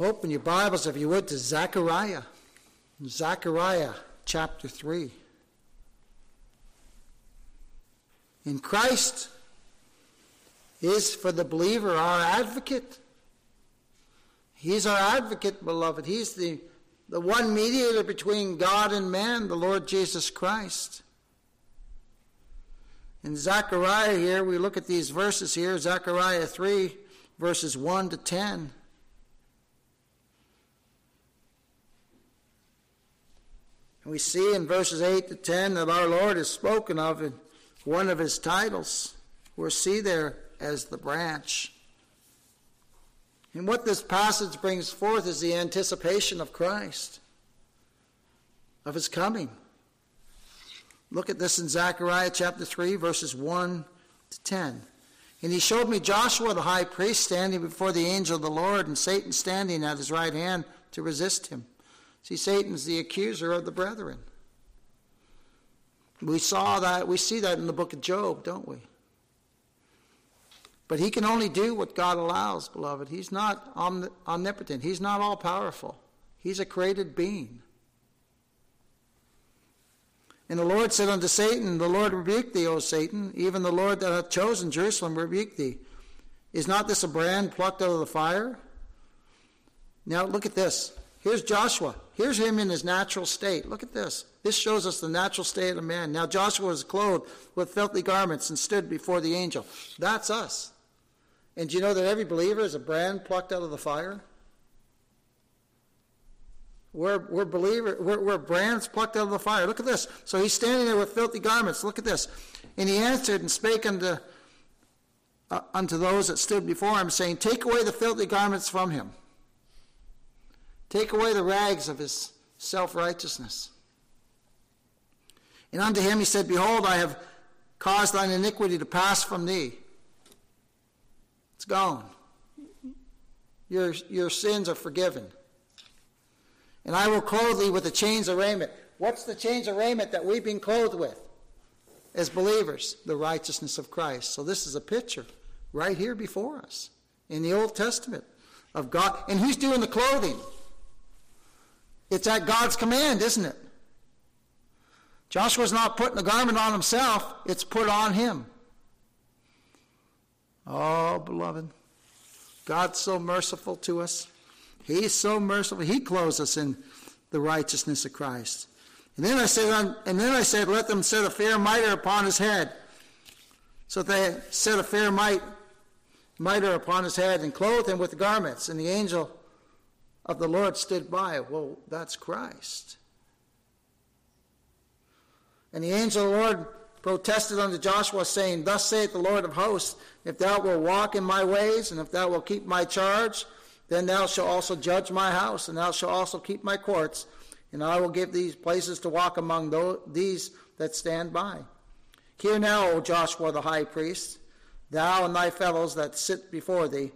Open your Bibles, if you would, to Zechariah. Zechariah chapter 3. In Christ is for the believer our advocate. He's our advocate, beloved. He's the, the one mediator between God and man, the Lord Jesus Christ. In Zechariah here, we look at these verses here, Zechariah 3, verses 1 to 10. We see in verses 8 to 10 that our Lord is spoken of in one of his titles. We're see there as the branch. And what this passage brings forth is the anticipation of Christ, of his coming. Look at this in Zechariah chapter 3, verses 1 to 10. And he showed me Joshua the high priest standing before the angel of the Lord, and Satan standing at his right hand to resist him. See, Satan's the accuser of the brethren. We saw that, we see that in the book of Job, don't we? But he can only do what God allows, beloved. He's not omnipotent, he's not all powerful, he's a created being. And the Lord said unto Satan, The Lord rebuke thee, O Satan, even the Lord that hath chosen Jerusalem rebuke thee. Is not this a brand plucked out of the fire? Now look at this. Here's Joshua. Here's him in his natural state. Look at this. This shows us the natural state of man. Now Joshua was clothed with filthy garments and stood before the angel. That's us. And do you know that every believer is a brand plucked out of the fire? We're, we're, believer, we're, we're brands plucked out of the fire. Look at this. So he's standing there with filthy garments. Look at this. And he answered and spake unto, uh, unto those that stood before him, saying, Take away the filthy garments from him. Take away the rags of his self righteousness. And unto him he said, Behold, I have caused thine iniquity to pass from thee. It's gone. Your, your sins are forgiven and I will clothe thee with the chains of raiment. What's the chains of raiment that we've been clothed with as believers? The righteousness of Christ. So this is a picture right here before us in the Old Testament of God. And who's doing the clothing? It's at God's command, isn't it? Joshua's not putting the garment on himself, it's put on him. Oh, beloved, God's so merciful to us. He's so merciful. He clothes us in the righteousness of Christ. And then I said, and then I said, let them set a fair mitre upon his head. So they set a fair mitre, upon his head and clothed him with garments. And the angel of the Lord stood by. Well, that's Christ. And the angel of the Lord protested unto Joshua, saying, Thus saith the Lord of hosts, if thou wilt walk in my ways, and if thou wilt keep my charge, then thou shalt also judge my house, and thou shalt also keep my courts, and I will give these places to walk among these that stand by. Hear now, O Joshua the high priest, thou and thy fellows that sit before thee,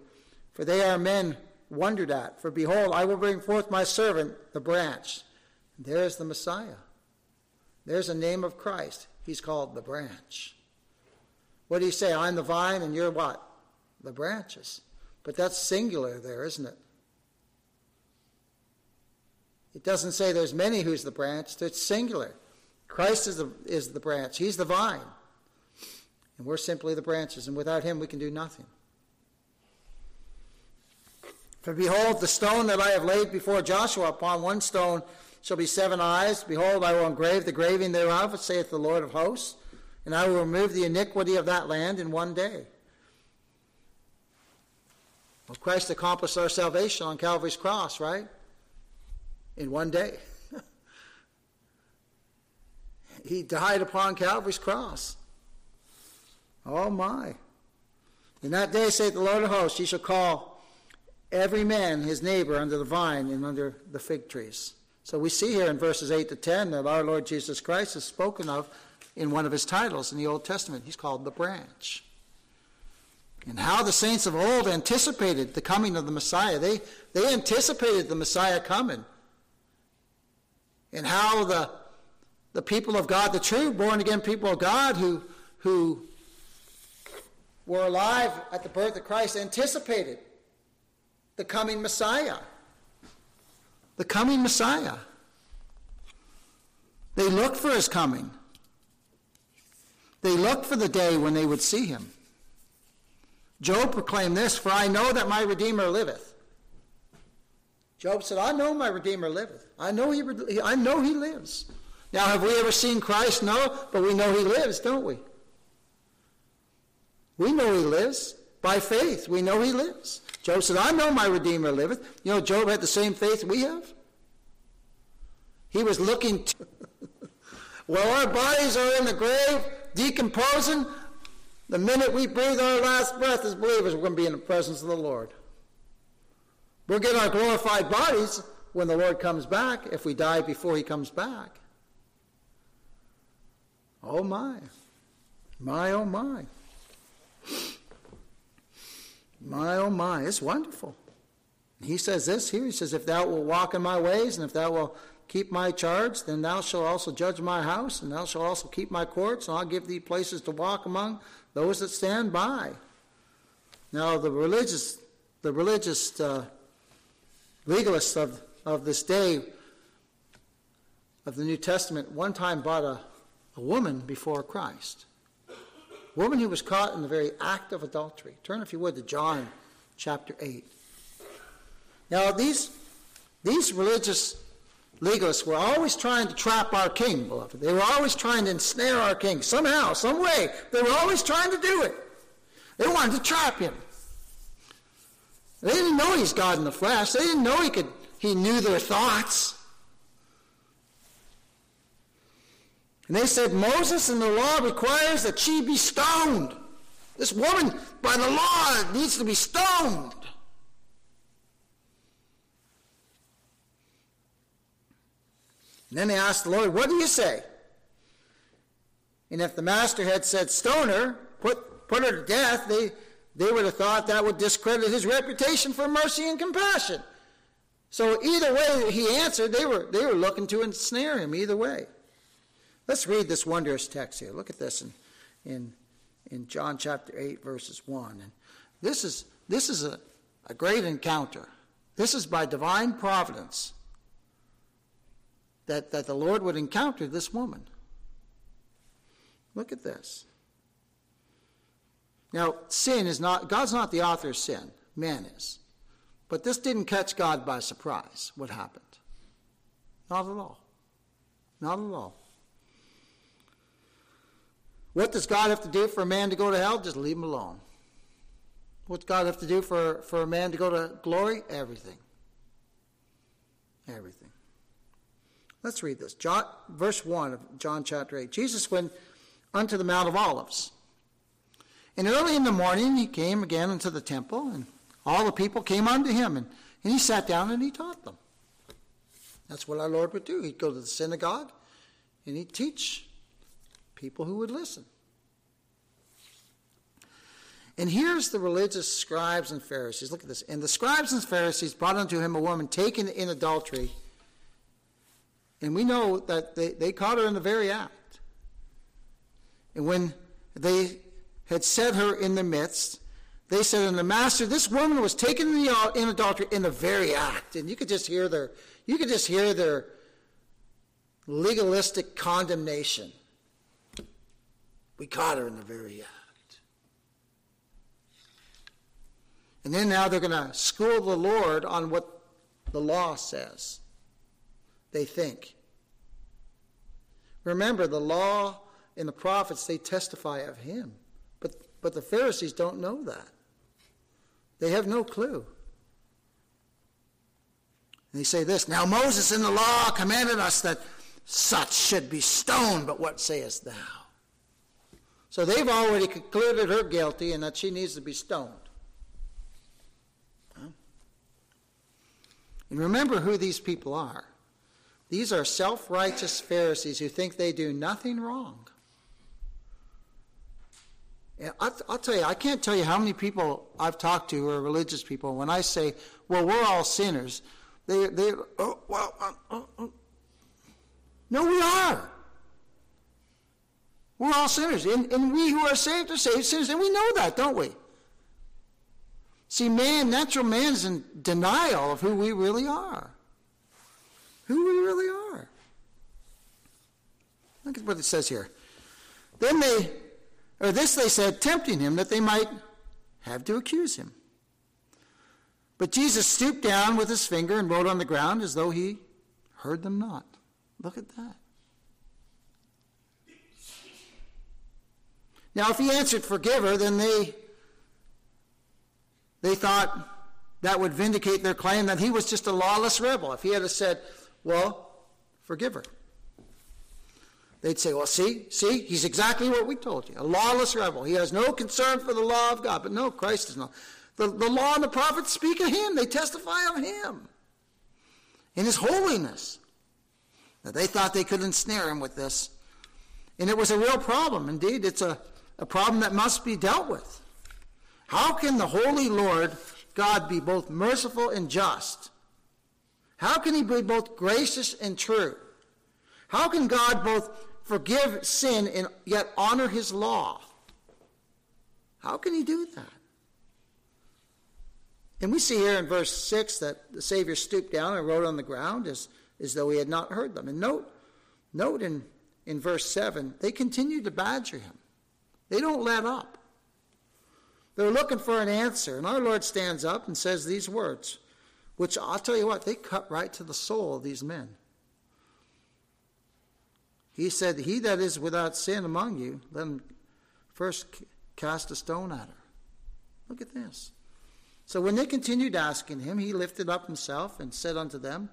for they are men wondered at. For behold, I will bring forth my servant, the branch. There's the Messiah. There's the name of Christ. He's called the branch. What do you say? I'm the vine, and you're what? The branches. But that's singular there, isn't it? It doesn't say there's many who's the branch, it's singular. Christ is the, is the branch, He's the vine. And we're simply the branches, and without Him we can do nothing. For behold, the stone that I have laid before Joshua, upon one stone shall be seven eyes. Behold, I will engrave the graving thereof, saith the Lord of hosts, and I will remove the iniquity of that land in one day. Well, Christ accomplished our salvation on Calvary's cross, right? In one day. he died upon Calvary's cross. Oh my. In that day, saith the Lord of hosts, ye shall call every man his neighbor under the vine and under the fig trees. So we see here in verses 8 to 10 that our Lord Jesus Christ is spoken of in one of his titles in the Old Testament. He's called the branch and how the saints of old anticipated the coming of the Messiah. They, they anticipated the Messiah coming. And how the, the people of God, the true born again people of God who, who were alive at the birth of Christ, anticipated the coming Messiah. the coming Messiah. They looked for his coming. They looked for the day when they would see him. Job proclaimed this, For I know that my Redeemer liveth. Job said, I know my Redeemer liveth. I know he, I know he lives. Now, have we ever seen Christ? No, but we know he lives, don't we? We know he lives. By faith, we know he lives. Job said, I know my Redeemer liveth. You know, Job had the same faith we have. He was looking to. While our bodies are in the grave, decomposing, the minute we breathe our last breath as believers, we're going to be in the presence of the Lord. We'll get our glorified bodies when the Lord comes back, if we die before he comes back. Oh my. My, oh my. My, oh my. It's wonderful. He says this here. He says, If thou wilt walk in my ways, and if thou wilt keep my charge, then thou shalt also judge my house, and thou shalt also keep my courts, and I'll give thee places to walk among those that stand by. Now, the religious, the religious uh, legalists of, of this day of the New Testament one time brought a, a woman before Christ. Woman who was caught in the very act of adultery. Turn, if you would, to John chapter 8. Now, these, these religious legalists were always trying to trap our king, beloved. They were always trying to ensnare our king somehow, some way. They were always trying to do it. They wanted to trap him. They didn't know he's God in the flesh. They didn't know he could he knew their thoughts. And they said, Moses and the law requires that she be stoned. This woman, by the law, needs to be stoned. And then they asked the Lord, What do you say? And if the master had said, Stone her, put, put her to death, they, they would have thought that would discredit his reputation for mercy and compassion. So either way he answered, they were, they were looking to ensnare him either way. Let's read this wondrous text here. Look at this in, in, in John chapter 8, verses 1. And this is, this is a, a great encounter. This is by divine providence that, that the Lord would encounter this woman. Look at this. Now, sin is not, God's not the author of sin, man is. But this didn't catch God by surprise, what happened. Not at all. Not at all. What does God have to do for a man to go to hell? Just leave him alone. What's God have to do for, for a man to go to glory? Everything. Everything. Let's read this. John, verse 1 of John chapter 8. Jesus went unto the Mount of Olives. And early in the morning he came again into the temple, and all the people came unto him, and, and he sat down and he taught them. That's what our Lord would do. He'd go to the synagogue and he'd teach people who would listen. And here's the religious scribes and Pharisees. Look at this. And the scribes and Pharisees brought unto him a woman taken in adultery and we know that they, they caught her in the very act. And when they had set her in the midst, they said unto the master, This woman was taken in, the, in adultery in the very act. And you could just hear their you could just hear their legalistic condemnation. We caught her in the very act. And then now they're going to school the Lord on what the law says they think. Remember, the law and the prophets, they testify of him. But, but the Pharisees don't know that. They have no clue. And they say this Now Moses in the law commanded us that such should be stoned, but what sayest thou? So they've already concluded her guilty and that she needs to be stoned. And remember who these people are. These are self righteous Pharisees who think they do nothing wrong. I'll, I'll, tell you, I can't tell you how many people I've talked to who are religious people. When I say, well, we're all sinners, they, they oh, well, uh, uh, uh. no, we are. Sinners. And, and we who are saved are saved sinners. And we know that, don't we? See, man, natural man is in denial of who we really are. who we really are. Look at what it says here. Then they, or this they said, tempting him that they might have to accuse him. But Jesus stooped down with his finger and wrote on the ground as though he heard them not. Look at that. Now, if he answered Forgive her, then they they thought that would vindicate their claim that he was just a lawless rebel. If he had said, "Well, forgive her, they'd say, "Well, see, see, he's exactly what we told you—a lawless rebel. He has no concern for the law of God." But no, Christ is not. The, the law and the prophets speak of him. They testify of him in his holiness. Now, they thought they could ensnare him with this. And it was a real problem. Indeed, it's a, a problem that must be dealt with. How can the Holy Lord God be both merciful and just? How can he be both gracious and true? How can God both forgive sin and yet honor his law? How can he do that? And we see here in verse 6 that the Savior stooped down and wrote on the ground as, as though he had not heard them. And note, note in, in verse 7, they continued to badger him. They don't let up. They're looking for an answer. And our Lord stands up and says these words, which I'll tell you what, they cut right to the soul of these men. He said, He that is without sin among you, let him first cast a stone at her. Look at this. So when they continued asking him, he lifted up himself and said unto them,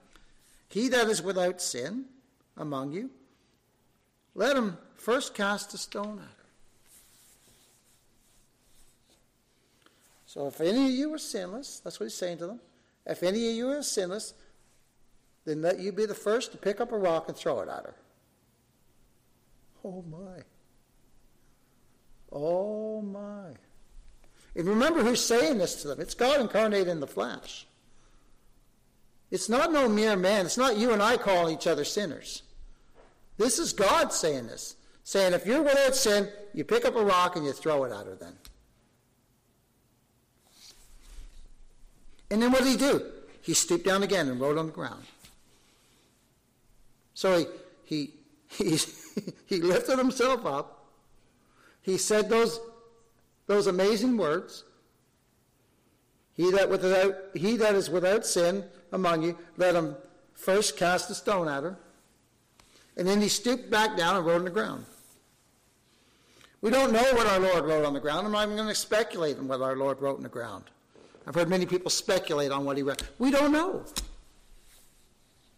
He that is without sin among you, let him first cast a stone at her. So if any of you are sinless, that's what he's saying to them. If any of you are sinless, then let you be the first to pick up a rock and throw it at her. Oh my. Oh my. And remember who's saying this to them. It's God incarnate in the flesh. It's not no mere man. It's not you and I calling each other sinners. This is God saying this. Saying, if you're without sin, you pick up a rock and you throw it at her then. And then what did he do? He stooped down again and wrote on the ground. So he, he, he, he lifted himself up. He said those those amazing words he that, without, he that is without sin among you, let him first cast a stone at her. And then he stooped back down and wrote on the ground. We don't know what our Lord wrote on the ground. I'm not even going to speculate on what our Lord wrote on the ground. I've heard many people speculate on what he wrote. We don't know.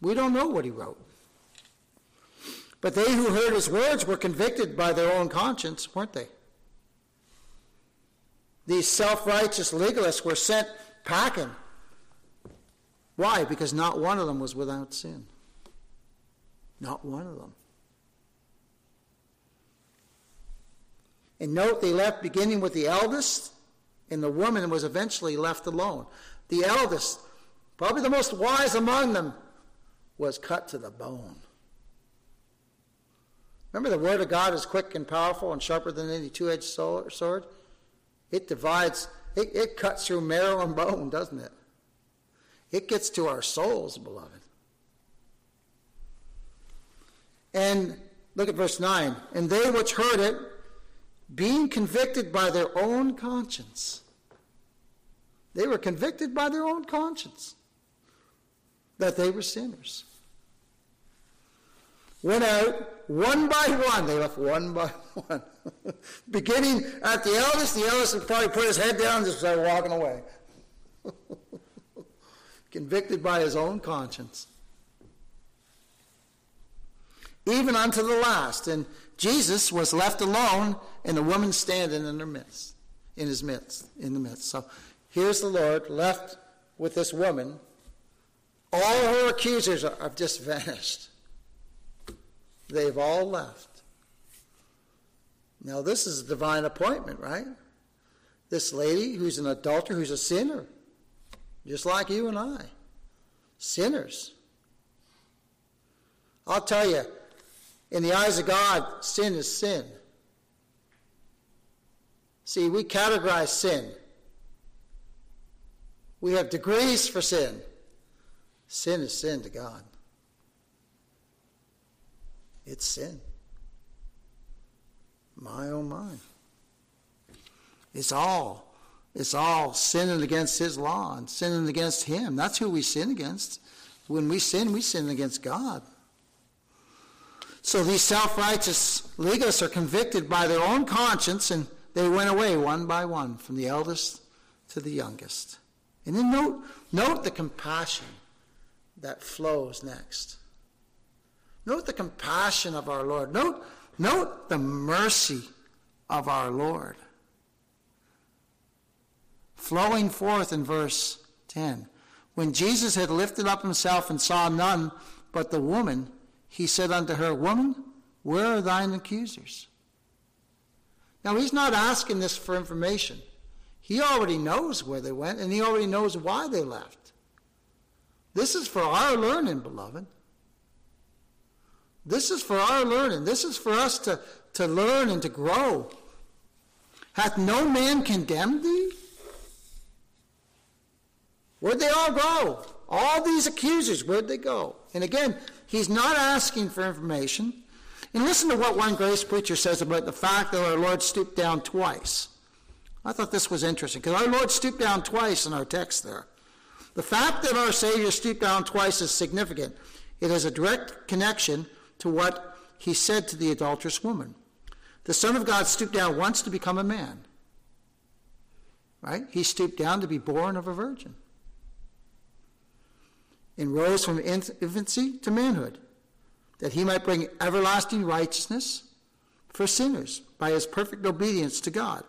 We don't know what he wrote. But they who heard his words were convicted by their own conscience, weren't they? These self righteous legalists were sent packing. Why? Because not one of them was without sin. Not one of them. And note they left beginning with the eldest, and the woman was eventually left alone. The eldest, probably the most wise among them, was cut to the bone. Remember, the Word of God is quick and powerful and sharper than any two edged sword? It divides, it, it cuts through marrow and bone, doesn't it? It gets to our souls, beloved. And look at verse 9. And they which heard it, being convicted by their own conscience, they were convicted by their own conscience that they were sinners. Went out one by one. They left one by one. Beginning at the eldest, the eldest would probably put his head down and just start walking away. Convicted by his own conscience. Even unto the last. And Jesus was left alone, and the woman standing in their midst, in his midst, in the midst. So here's the Lord left with this woman. All her accusers have just vanished. They've all left. Now, this is a divine appointment, right? This lady who's an adulterer, who's a sinner, just like you and I. Sinners. I'll tell you, in the eyes of God, sin is sin. See, we categorize sin. We have degrees for sin. Sin is sin to God. It's sin. My oh my. It's all. It's all sinning against his law and sinning against him. That's who we sin against. When we sin, we sin against God. So these self-righteous legalists are convicted by their own conscience and they went away one by one from the eldest to the youngest. And then note, note the compassion that flows next. Note the compassion of our Lord. Note, note the mercy of our Lord. Flowing forth in verse 10. When Jesus had lifted up himself and saw none but the woman, he said unto her, Woman, where are thine accusers? Now, he's not asking this for information. He already knows where they went, and he already knows why they left. This is for our learning, beloved. This is for our learning. This is for us to, to learn and to grow. Hath no man condemned thee? Where'd they all go? All these accusers, where'd they go? And again, he's not asking for information. And listen to what one grace preacher says about the fact that our Lord stooped down twice. I thought this was interesting because our Lord stooped down twice in our text there. The fact that our Savior stooped down twice is significant. It has a direct connection to what he said to the adulterous woman. The Son of God stooped down once to become a man. Right? He stooped down to be born of a virgin. And rose from infancy to manhood that he might bring everlasting righteousness for sinners by his perfect obedience to God.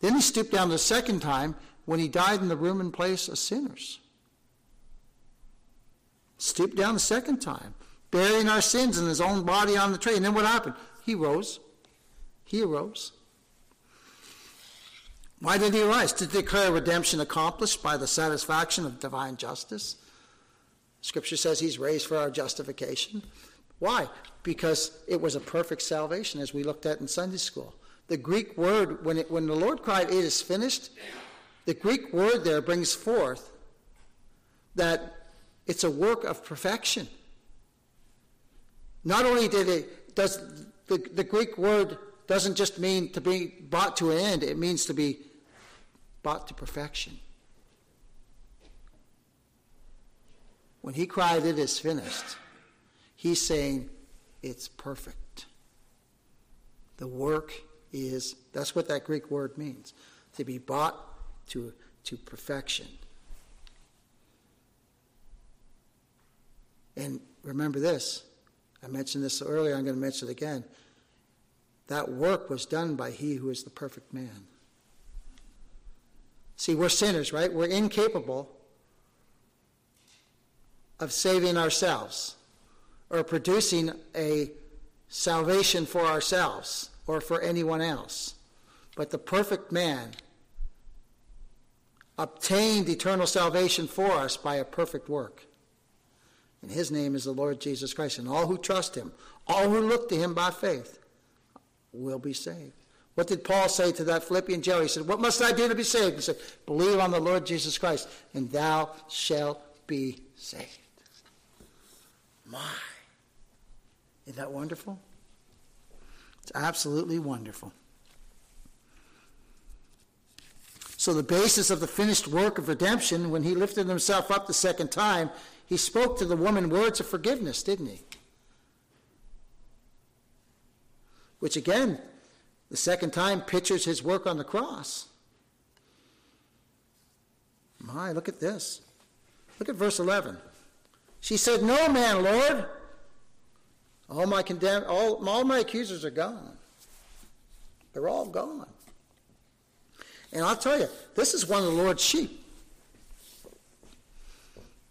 Then he stooped down the second time when he died in the room and place of sinners. Stooped down the second time, burying our sins in his own body on the tree. And then what happened? He rose. He arose. Why did he arise? To declare redemption accomplished by the satisfaction of divine justice. Scripture says he's raised for our justification. Why? Because it was a perfect salvation, as we looked at in Sunday school. The Greek word, when, it, when the Lord cried, It is finished, the Greek word there brings forth that it's a work of perfection. Not only did it, does the, the Greek word doesn't just mean to be brought to an end, it means to be brought to perfection. When he cried, It is finished, He's saying it's perfect. The work is, that's what that Greek word means, to be bought to, to perfection. And remember this, I mentioned this earlier, I'm going to mention it again. That work was done by he who is the perfect man. See, we're sinners, right? We're incapable of saving ourselves or producing a salvation for ourselves or for anyone else. But the perfect man obtained eternal salvation for us by a perfect work. And his name is the Lord Jesus Christ. And all who trust him, all who look to him by faith, will be saved. What did Paul say to that Philippian jailer? He said, What must I do to be saved? He said, Believe on the Lord Jesus Christ, and thou shalt be saved. My. Isn't that wonderful? Absolutely wonderful. So, the basis of the finished work of redemption, when he lifted himself up the second time, he spoke to the woman words of forgiveness, didn't he? Which again, the second time pictures his work on the cross. My, look at this. Look at verse 11. She said, No man, Lord. All my condemned, all, all my accusers are gone. They're all gone. And I'll tell you, this is one of the Lord's sheep.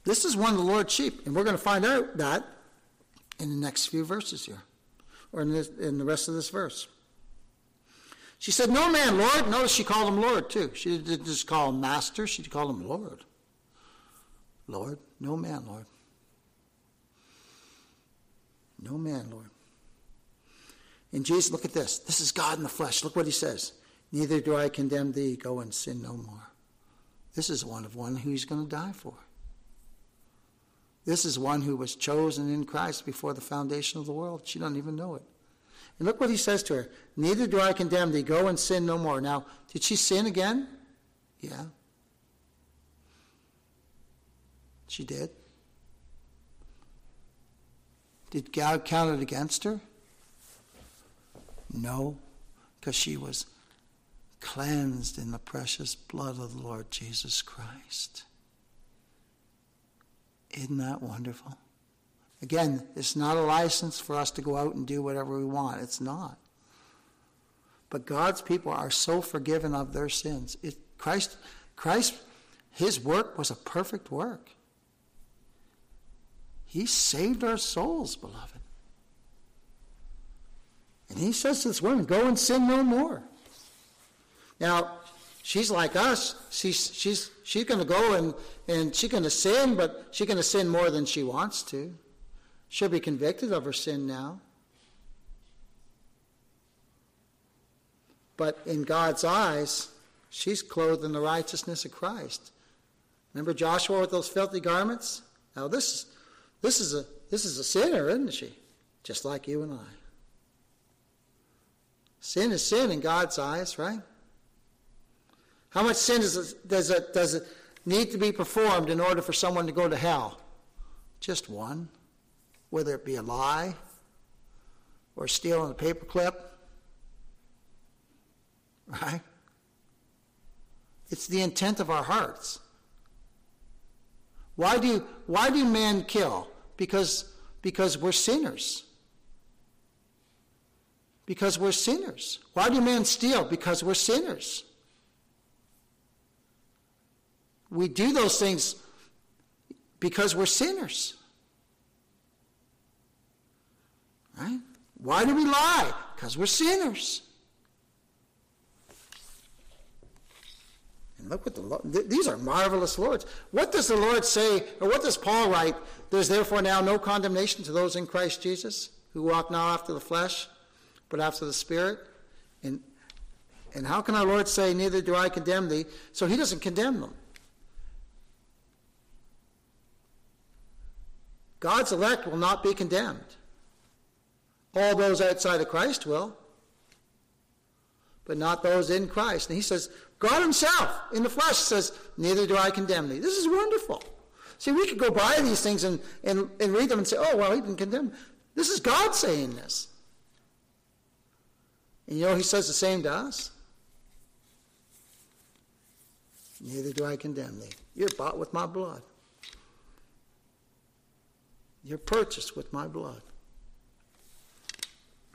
This is one of the Lord's sheep, and we're going to find out that in the next few verses here, or in, this, in the rest of this verse. She said, No man, Lord. Notice she called him Lord, too. She didn't just call him Master, she called him Lord. Lord, no man, Lord. No man, Lord. And Jesus, look at this. This is God in the flesh. Look what he says. Neither do I condemn thee. Go and sin no more. This is one of one who he's going to die for. This is one who was chosen in Christ before the foundation of the world. She doesn't even know it. And look what he says to her Neither do I condemn thee. Go and sin no more. Now, did she sin again? Yeah. She did. Did God count it against her? No, because she was cleansed in the precious blood of the Lord Jesus Christ. Isn't that wonderful? Again, it's not a license for us to go out and do whatever we want. It's not. But God's people are so forgiven of their sins. It, Christ, Christ, his work was a perfect work. He saved our souls, beloved. And he says to this woman, Go and sin no more. Now, she's like us. She's, she's, she's going to go and, and she's going to sin, but she's going to sin more than she wants to. She'll be convicted of her sin now. But in God's eyes, she's clothed in the righteousness of Christ. Remember Joshua with those filthy garments? Now this, this, is, a, this is a sinner, isn't she? Just like you and I. Sin is sin in God's eyes, right? How much sin does it, does it, does it need to be performed in order for someone to go to hell? Just one. Whether it be a lie or stealing a paperclip, right? It's the intent of our hearts. Why do, why do men kill? Because, because we're sinners. Because we're sinners. Why do men steal? Because we're sinners. We do those things because we're sinners. Right? Why do we lie? Because we're sinners. Look what the Lord, these are marvelous Lords. What does the Lord say, or what does Paul write? There's therefore now no condemnation to those in Christ Jesus who walk not after the flesh, but after the Spirit. And, and how can our Lord say, Neither do I condemn thee? So he doesn't condemn them. God's elect will not be condemned. All those outside of Christ will, but not those in Christ. And he says, God himself in the flesh says, Neither do I condemn thee. This is wonderful. See, we could go by these things and, and, and read them and say, Oh, well, he didn't condemn. This is God saying this. And you know, he says the same to us. Neither do I condemn thee. You're bought with my blood. You're purchased with my blood.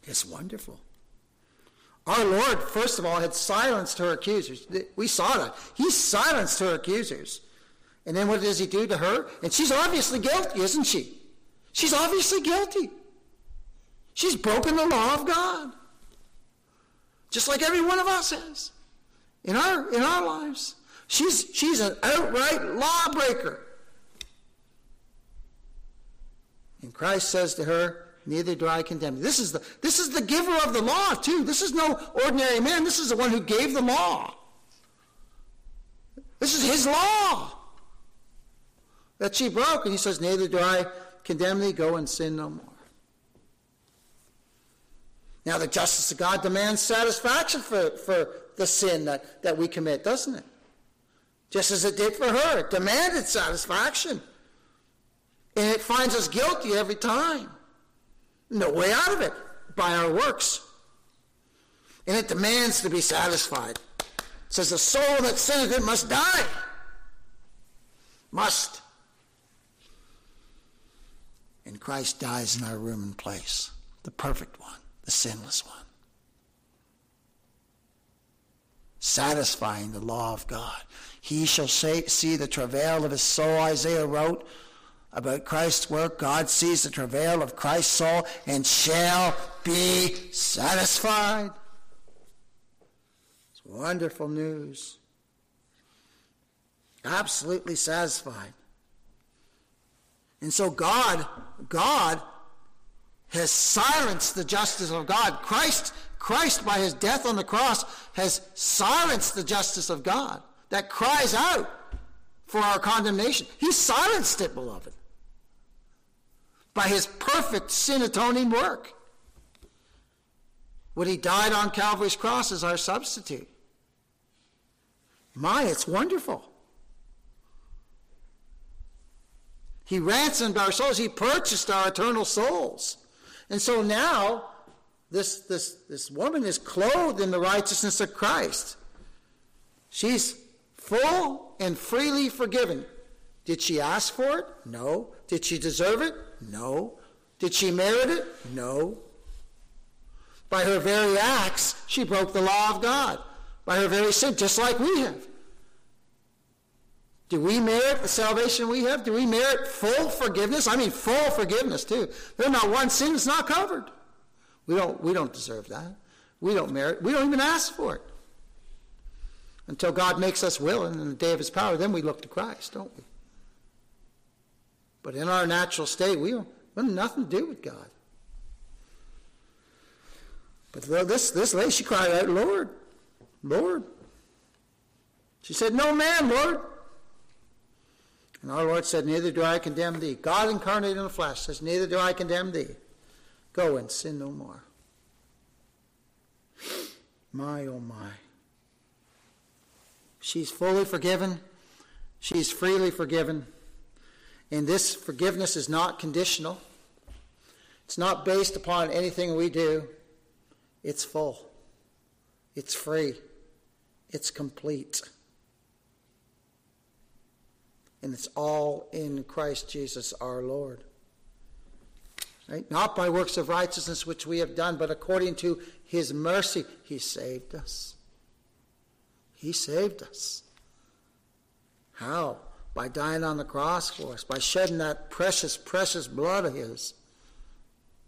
It's wonderful. Our Lord, first of all, had silenced her accusers. We saw that. He silenced her accusers. And then what does he do to her? And she's obviously guilty, isn't she? She's obviously guilty. She's broken the law of God. Just like every one of us is in our, in our lives. She's, she's an outright lawbreaker. And Christ says to her, Neither do I condemn you. This is, the, this is the giver of the law, too. This is no ordinary man. This is the one who gave the law. This is his law that she broke. And he says, Neither do I condemn thee. Go and sin no more. Now, the justice of God demands satisfaction for, for the sin that, that we commit, doesn't it? Just as it did for her. It demanded satisfaction. And it finds us guilty every time. No way out of it by our works. And it demands to be satisfied. It says, The soul that sinneth it must die. Must. And Christ dies in our room and place, the perfect one, the sinless one. Satisfying the law of God. He shall say, see the travail of his soul, Isaiah wrote about Christ's work, God sees the travail of Christ's soul and shall be satisfied. It's wonderful news. Absolutely satisfied. And so God, God has silenced the justice of God. Christ, Christ by his death on the cross has silenced the justice of God that cries out for our condemnation. He silenced it, beloved. By his perfect sin atoning work. When he died on Calvary's cross as our substitute. My, it's wonderful. He ransomed our souls. He purchased our eternal souls. And so now, this, this, this woman is clothed in the righteousness of Christ. She's full and freely forgiven. Did she ask for it? No. Did she deserve it? No. Did she merit it? No. By her very acts, she broke the law of God. By her very sin, just like we have. Do we merit the salvation we have? Do we merit full forgiveness? I mean, full forgiveness too. There's not one sin that's not covered. We don't. We don't deserve that. We don't merit. We don't even ask for it until God makes us willing in the day of His power. Then we look to Christ, don't we? But in our natural state, we, we have nothing to do with God. But this this lady, she cried out, "Lord, Lord." She said, "No man, Lord." And our Lord said, Neither do I condemn thee. God incarnate in the flesh says, Neither do I condemn thee. Go and sin no more. My, oh my. She's fully forgiven. She's freely forgiven. And this forgiveness is not conditional. It's not based upon anything we do. It's full. It's free. It's complete and it's all in Christ Jesus our Lord. Right? Not by works of righteousness which we have done, but according to his mercy, he saved us. He saved us. How? By dying on the cross for us, by shedding that precious, precious blood of his.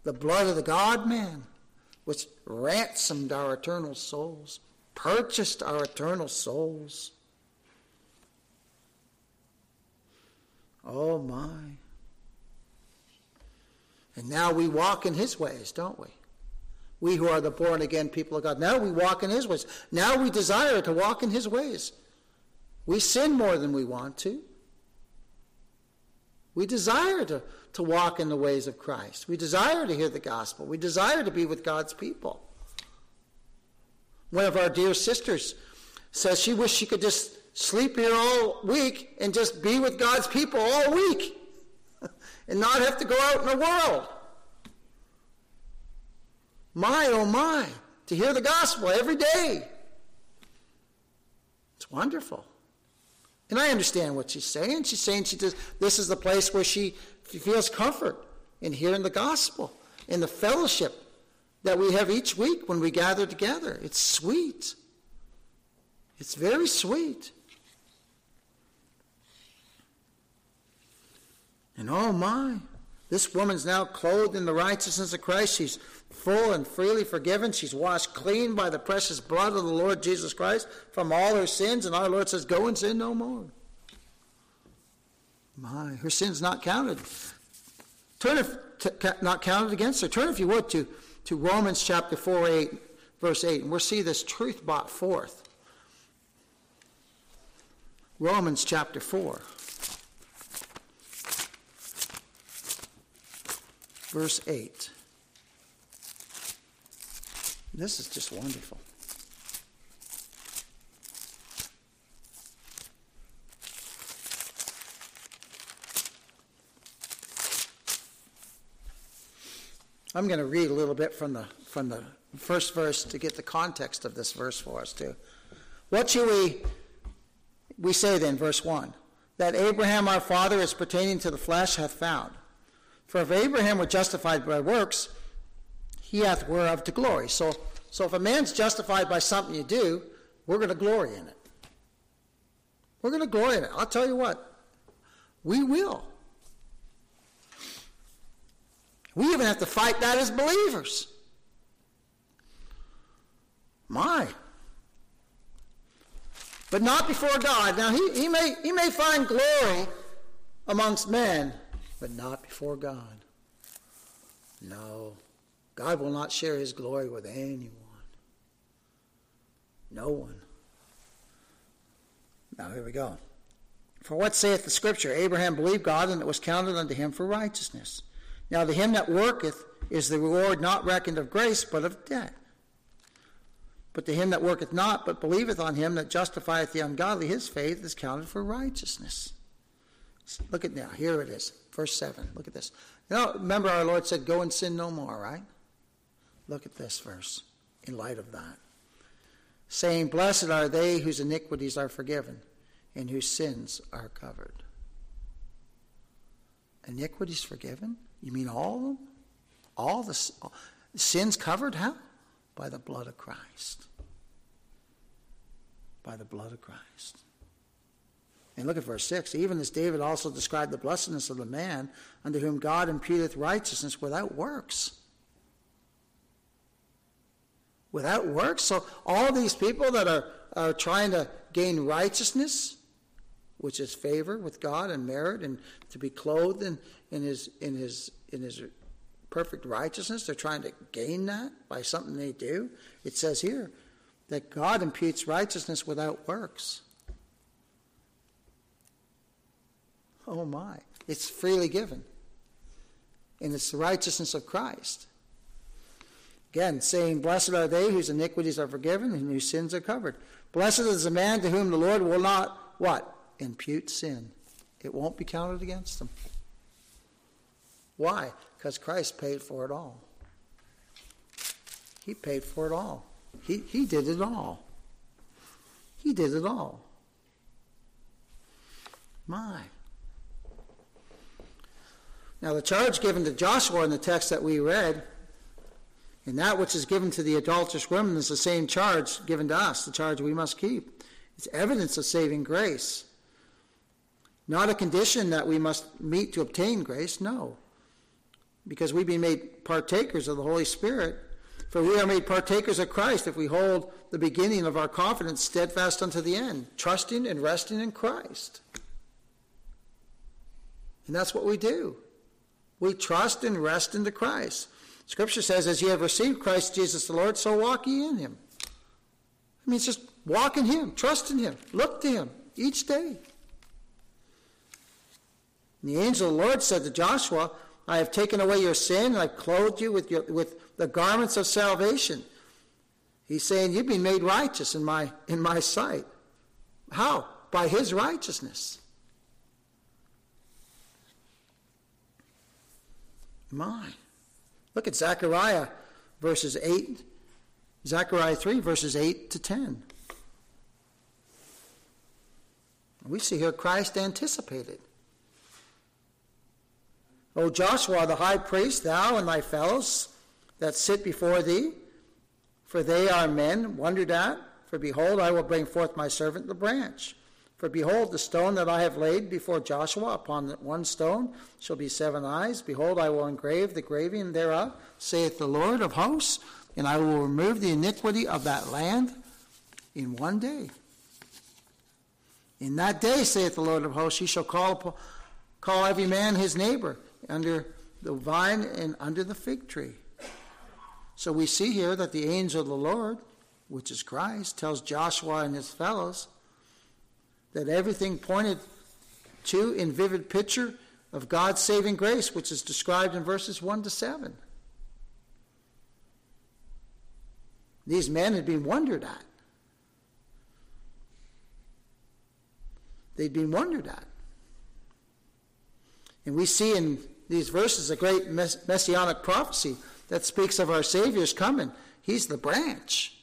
The blood of the God man, which ransomed our eternal souls, purchased our eternal souls. Oh my. And now we walk in his ways, don't we? We who are the born again people of God. Now we walk in his ways. Now we desire to walk in his ways. We sin more than we want to. We desire to, to walk in the ways of Christ. We desire to hear the gospel. We desire to be with God's people. One of our dear sisters says she wished she could just sleep here all week and just be with God's people all week and not have to go out in the world. My, oh my, to hear the gospel every day. It's wonderful. And I understand what she's saying. She's saying she does, this is the place where she feels comfort in hearing the gospel, in the fellowship that we have each week when we gather together. It's sweet. It's very sweet. And oh my, this woman's now clothed in the righteousness of Christ. She's full and freely forgiven. She's washed clean by the precious blood of the Lord Jesus Christ from all her sins. And our Lord says, Go and sin no more. My, her sin's not counted. Turn if t- not counted against her. Turn, if you would, to, to Romans chapter 4, 8, verse 8, and we'll see this truth brought forth. Romans chapter 4. verse 8. This is just wonderful. I'm going to read a little bit from the from the first verse to get the context of this verse for us too. What shall we we say then, verse one, that Abraham our father, as pertaining to the flesh, hath found. For if Abraham were justified by works, he hath whereof to glory. So, so if a man's justified by something you do, we're going to glory in it. We're going to glory in it. I'll tell you what, we will. We even have to fight that as believers. My. But not before God. Now, he, he, may, he may find glory amongst men, but not before God. No. God will not share his glory with anyone. No one. Now, here we go. For what saith the Scripture? Abraham believed God, and it was counted unto him for righteousness. Now to him that worketh is the reward not reckoned of grace, but of debt. But to him that worketh not, but believeth on him that justifieth the ungodly, his faith is counted for righteousness. Look at now, here it is, verse 7. Look at this. You know, remember our Lord said, Go and sin no more, right? Look at this verse in light of that. Saying, Blessed are they whose iniquities are forgiven and whose sins are covered. Iniquities forgiven? You mean all of them? All the all, sins covered? How? By the blood of Christ. By the blood of Christ. And look at verse 6. Even as David also described the blessedness of the man unto whom God imputeth righteousness without works. Without works? So all these people that are, are trying to gain righteousness, which is favor with God and merit and to be clothed in, in his in his in his perfect righteousness. They're trying to gain that by something they do. It says here that God imputes righteousness without works. Oh my. It's freely given. And it's the righteousness of Christ. Again, saying, Blessed are they whose iniquities are forgiven and whose sins are covered. Blessed is the man to whom the Lord will not, what? Impute sin. It won't be counted against them. Why? Because Christ paid for it all. He paid for it all. He, he did it all. He did it all. My. Now, the charge given to Joshua in the text that we read, and that which is given to the adulterous woman is the same charge given to us, the charge we must keep. It's evidence of saving grace. Not a condition that we must meet to obtain grace, no because we've been made partakers of the Holy Spirit. For we are made partakers of Christ if we hold the beginning of our confidence steadfast unto the end, trusting and resting in Christ. And that's what we do. We trust and rest into Christ. Scripture says, As ye have received Christ Jesus the Lord, so walk ye in him. I mean, it's just walk in him, trust in him, look to him each day. And the angel of the Lord said to Joshua, I have taken away your sin, and I've clothed you with, your, with the garments of salvation. He's saying, You've been made righteous in my, in my sight. How? By his righteousness. My. Look at Zechariah verses 8, Zechariah 3, verses 8 to 10. We see here Christ anticipated. O Joshua the high priest, thou and thy fellows that sit before thee, for they are men wondered at. For behold, I will bring forth my servant the branch. For behold, the stone that I have laid before Joshua, upon one stone shall be seven eyes. Behold, I will engrave the graving thereof, saith the Lord of hosts, and I will remove the iniquity of that land in one day. In that day, saith the Lord of hosts, he shall call, call every man his neighbor under the vine and under the fig tree. So we see here that the angel of the Lord, which is Christ, tells Joshua and his fellows that everything pointed to in vivid picture of God's saving grace, which is described in verses 1 to 7. These men had been wondered at. They'd been wondered at. And we see in these verses a great mess- messianic prophecy that speaks of our Savior's coming. He's the branch.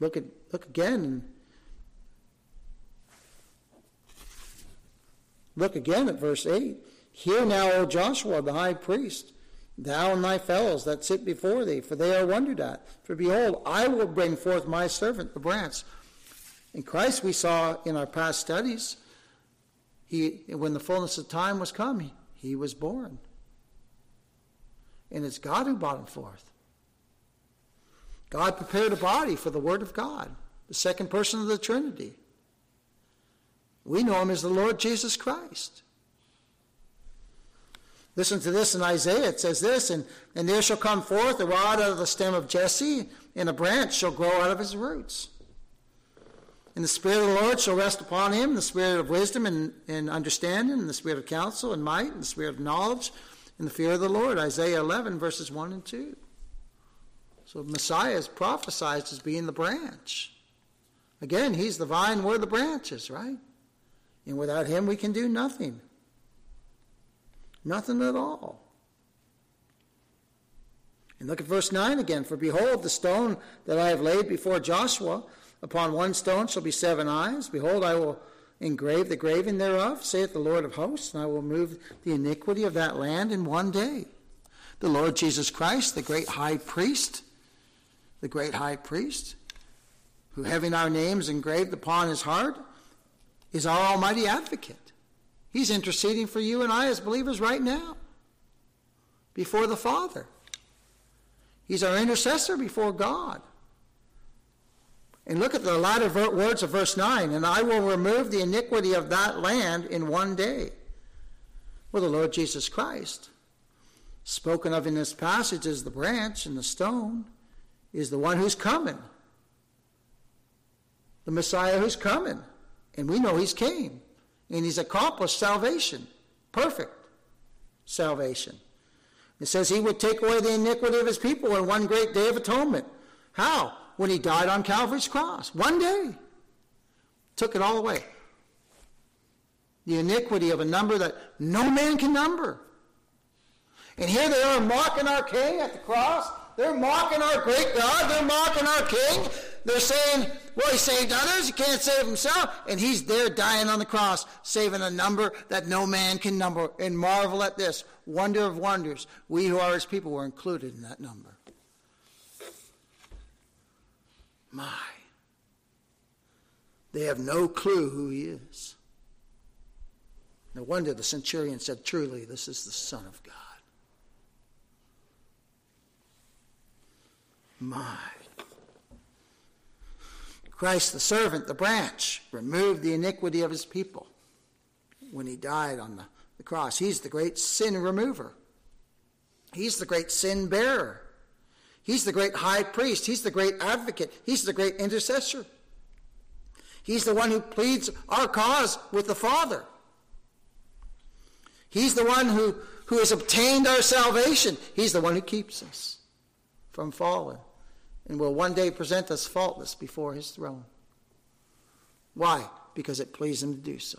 Look at look again. Look again at verse 8. Hear now, O Joshua, the high priest, thou and thy fellows that sit before thee, for they are wondered at. For behold, I will bring forth my servant, the branch. In Christ, we saw in our past studies, he, when the fullness of time was come, he, he was born. And it's God who brought him forth. God prepared a body for the Word of God, the second person of the Trinity. We know him as the Lord Jesus Christ. Listen to this in Isaiah. It says this, and, and there shall come forth a rod out of the stem of Jesse, and a branch shall grow out of his roots. And the Spirit of the Lord shall rest upon him, the Spirit of wisdom and, and understanding, and the Spirit of counsel and might, and the Spirit of knowledge, and the fear of the Lord. Isaiah 11, verses 1 and 2. So Messiah is prophesied as being the branch. Again, he's the vine, we're the branches, right? And without him, we can do nothing. Nothing at all. And look at verse 9 again. For behold, the stone that I have laid before Joshua, upon one stone shall be seven eyes. Behold, I will engrave the graving thereof, saith the Lord of hosts, and I will remove the iniquity of that land in one day. The Lord Jesus Christ, the great high priest, the great high priest, who having our names engraved upon his heart, is our almighty advocate. He's interceding for you and I as believers right now before the Father. He's our intercessor before God. And look at the latter words of verse 9 and I will remove the iniquity of that land in one day. Well, the Lord Jesus Christ, spoken of in this passage as the branch and the stone, is the one who's coming. The Messiah who's coming. And we know he's came. And he's accomplished salvation. Perfect salvation. It says he would take away the iniquity of his people in one great day of atonement. How? When he died on Calvary's cross. One day. Took it all away. The iniquity of a number that no man can number. And here they are mocking our king at the cross. They're mocking our great God. They're mocking our king. They're saying, well, he saved others. He can't save himself. And he's there dying on the cross, saving a number that no man can number. And marvel at this wonder of wonders. We who are his people were included in that number. My. They have no clue who he is. No wonder the centurion said, Truly, this is the Son of God. My. Christ, the servant, the branch, removed the iniquity of his people when he died on the, the cross. He's the great sin remover, he's the great sin bearer, he's the great high priest, he's the great advocate, he's the great intercessor. He's the one who pleads our cause with the Father. He's the one who, who has obtained our salvation. He's the one who keeps us from falling and will one day present us faultless before his throne. Why? Because it pleased him to do so.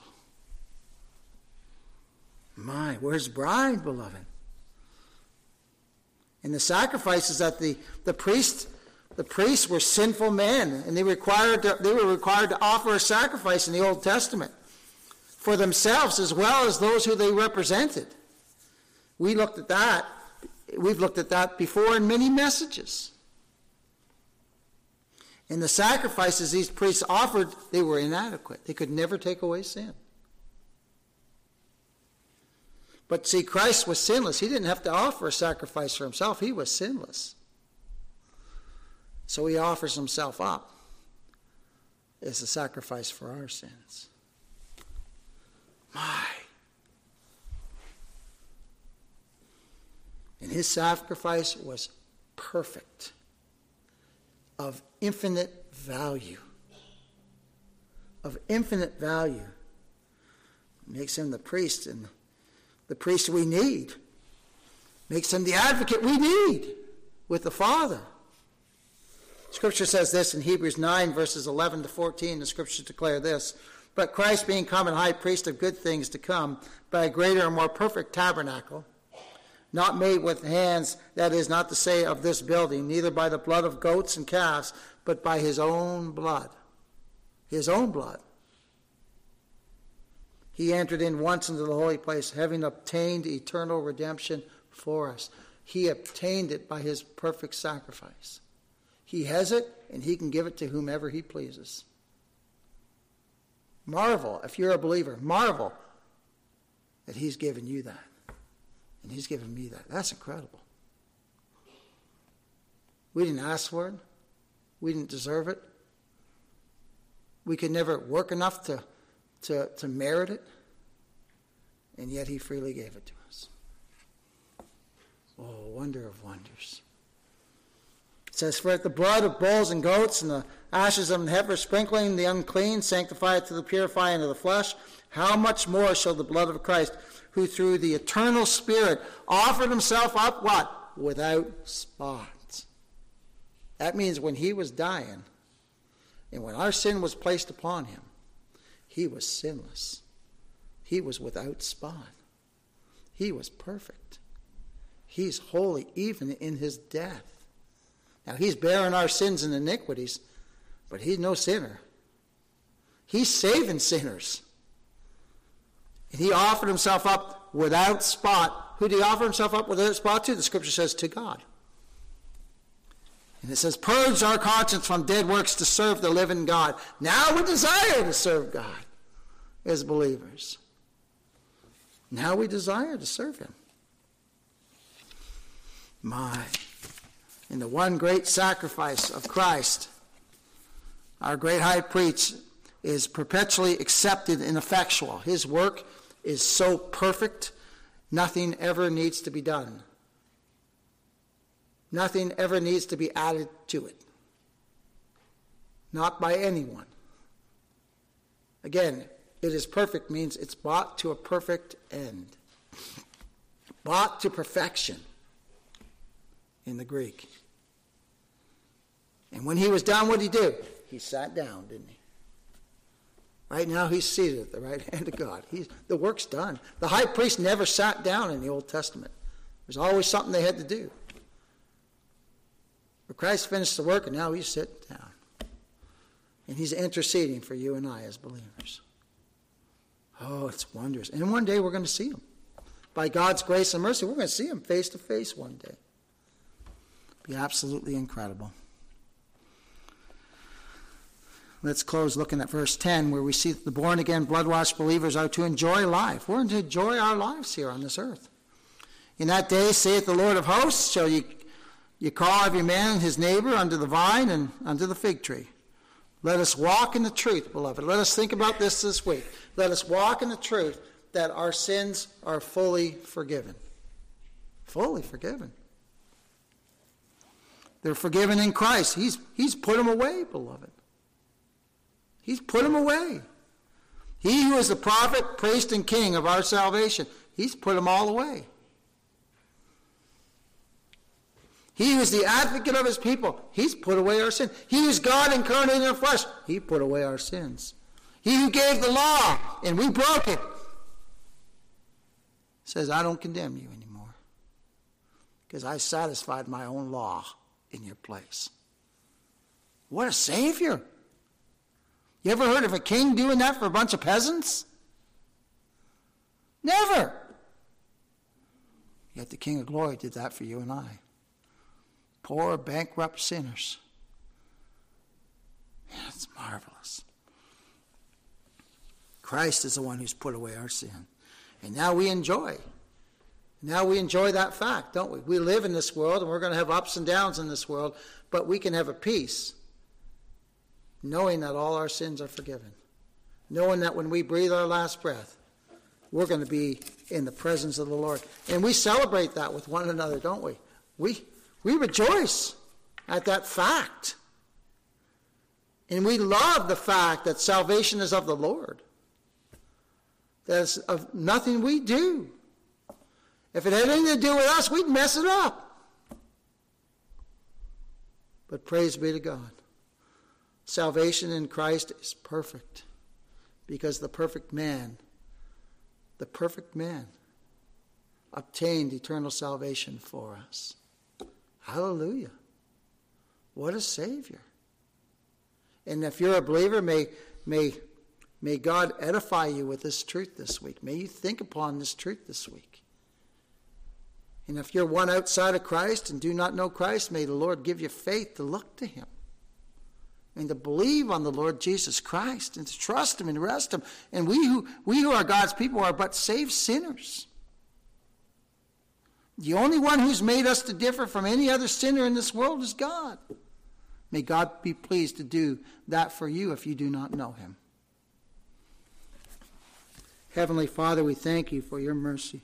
My, where's bride, beloved? And the sacrifices that the, the priest the priests were sinful men, and they required to, they were required to offer a sacrifice in the Old Testament for themselves as well as those who they represented. We looked at that. We've looked at that before in many messages. And the sacrifices these priests offered, they were inadequate. They could never take away sin. But see, Christ was sinless. He didn't have to offer a sacrifice for himself, he was sinless. So he offers himself up as a sacrifice for our sins. My. And his sacrifice was perfect of infinite value. Of infinite value. Makes him the priest and the priest we need. Makes him the advocate we need with the Father. Scripture says this in Hebrews 9, verses 11 to 14. The scriptures declare this But Christ, being common high priest of good things to come, by a greater and more perfect tabernacle, not made with hands, that is not to say of this building, neither by the blood of goats and calves, but by his own blood. His own blood. He entered in once into the holy place, having obtained eternal redemption for us. He obtained it by his perfect sacrifice. He has it, and he can give it to whomever he pleases. Marvel, if you're a believer, marvel that he's given you that. And he's given me that. That's incredible. We didn't ask for it. We didn't deserve it. We could never work enough to, to, to merit it. And yet he freely gave it to us. Oh, wonder of wonders. It says, For if the blood of bulls and goats and the ashes of an heifer sprinkling the unclean sanctify it to the purifying of the flesh, how much more shall the blood of Christ, who through the eternal Spirit offered himself up what? Without spot. That means when he was dying, and when our sin was placed upon him, he was sinless. He was without spot. He was perfect. He's holy even in his death. Now, he's bearing our sins and iniquities, but he's no sinner. He's saving sinners. He offered himself up without spot. Who did he offer himself up without spot to? The scripture says to God. And it says, Purge our conscience from dead works to serve the living God. Now we desire to serve God as believers. Now we desire to serve Him. My in the one great sacrifice of Christ, our great high priest is perpetually accepted and effectual. His work is so perfect, nothing ever needs to be done. Nothing ever needs to be added to it. Not by anyone. Again, it is perfect means it's brought to a perfect end. Brought to perfection in the Greek. And when he was done, what did he do? He sat down, didn't he? Right now, he's seated at the right hand of God. He's, the work's done. The high priest never sat down in the Old Testament. There's always something they had to do. But Christ finished the work, and now he's sitting down. And he's interceding for you and I as believers. Oh, it's wondrous. And one day we're going to see him. By God's grace and mercy, we're going to see him face to face one day. Be absolutely incredible. Let's close looking at verse 10, where we see that the born again, blood washed believers are to enjoy life. We're to enjoy our lives here on this earth. In that day, saith the Lord of hosts, shall ye, ye call every man his neighbor under the vine and under the fig tree. Let us walk in the truth, beloved. Let us think about this this week. Let us walk in the truth that our sins are fully forgiven. Fully forgiven. They're forgiven in Christ. He's, he's put them away, beloved. He's put them away. He who is the prophet, priest, and king of our salvation, he's put them all away. He who is the advocate of his people, he's put away our sin. He who is God incarnate in flesh, he put away our sins. He who gave the law, and we broke it, says, I don't condemn you anymore because I satisfied my own law in your place. What a Savior! You ever heard of a king doing that for a bunch of peasants? Never. Yet the King of Glory did that for you and I. Poor, bankrupt sinners. It's marvelous. Christ is the one who's put away our sin. And now we enjoy. Now we enjoy that fact, don't we? We live in this world and we're going to have ups and downs in this world, but we can have a peace knowing that all our sins are forgiven. Knowing that when we breathe our last breath, we're going to be in the presence of the Lord. And we celebrate that with one another, don't we? We, we rejoice at that fact. And we love the fact that salvation is of the Lord. That's of nothing we do. If it had anything to do with us, we'd mess it up. But praise be to God. Salvation in Christ is perfect because the perfect man, the perfect man, obtained eternal salvation for us. Hallelujah. What a Savior. And if you're a believer, may, may, may God edify you with this truth this week. May you think upon this truth this week. And if you're one outside of Christ and do not know Christ, may the Lord give you faith to look to Him and to believe on the Lord Jesus Christ and to trust Him and rest Him. And we who, we who are God's people are but saved sinners. The only one who's made us to differ from any other sinner in this world is God. May God be pleased to do that for you if you do not know Him. Heavenly Father, we thank you for your mercy.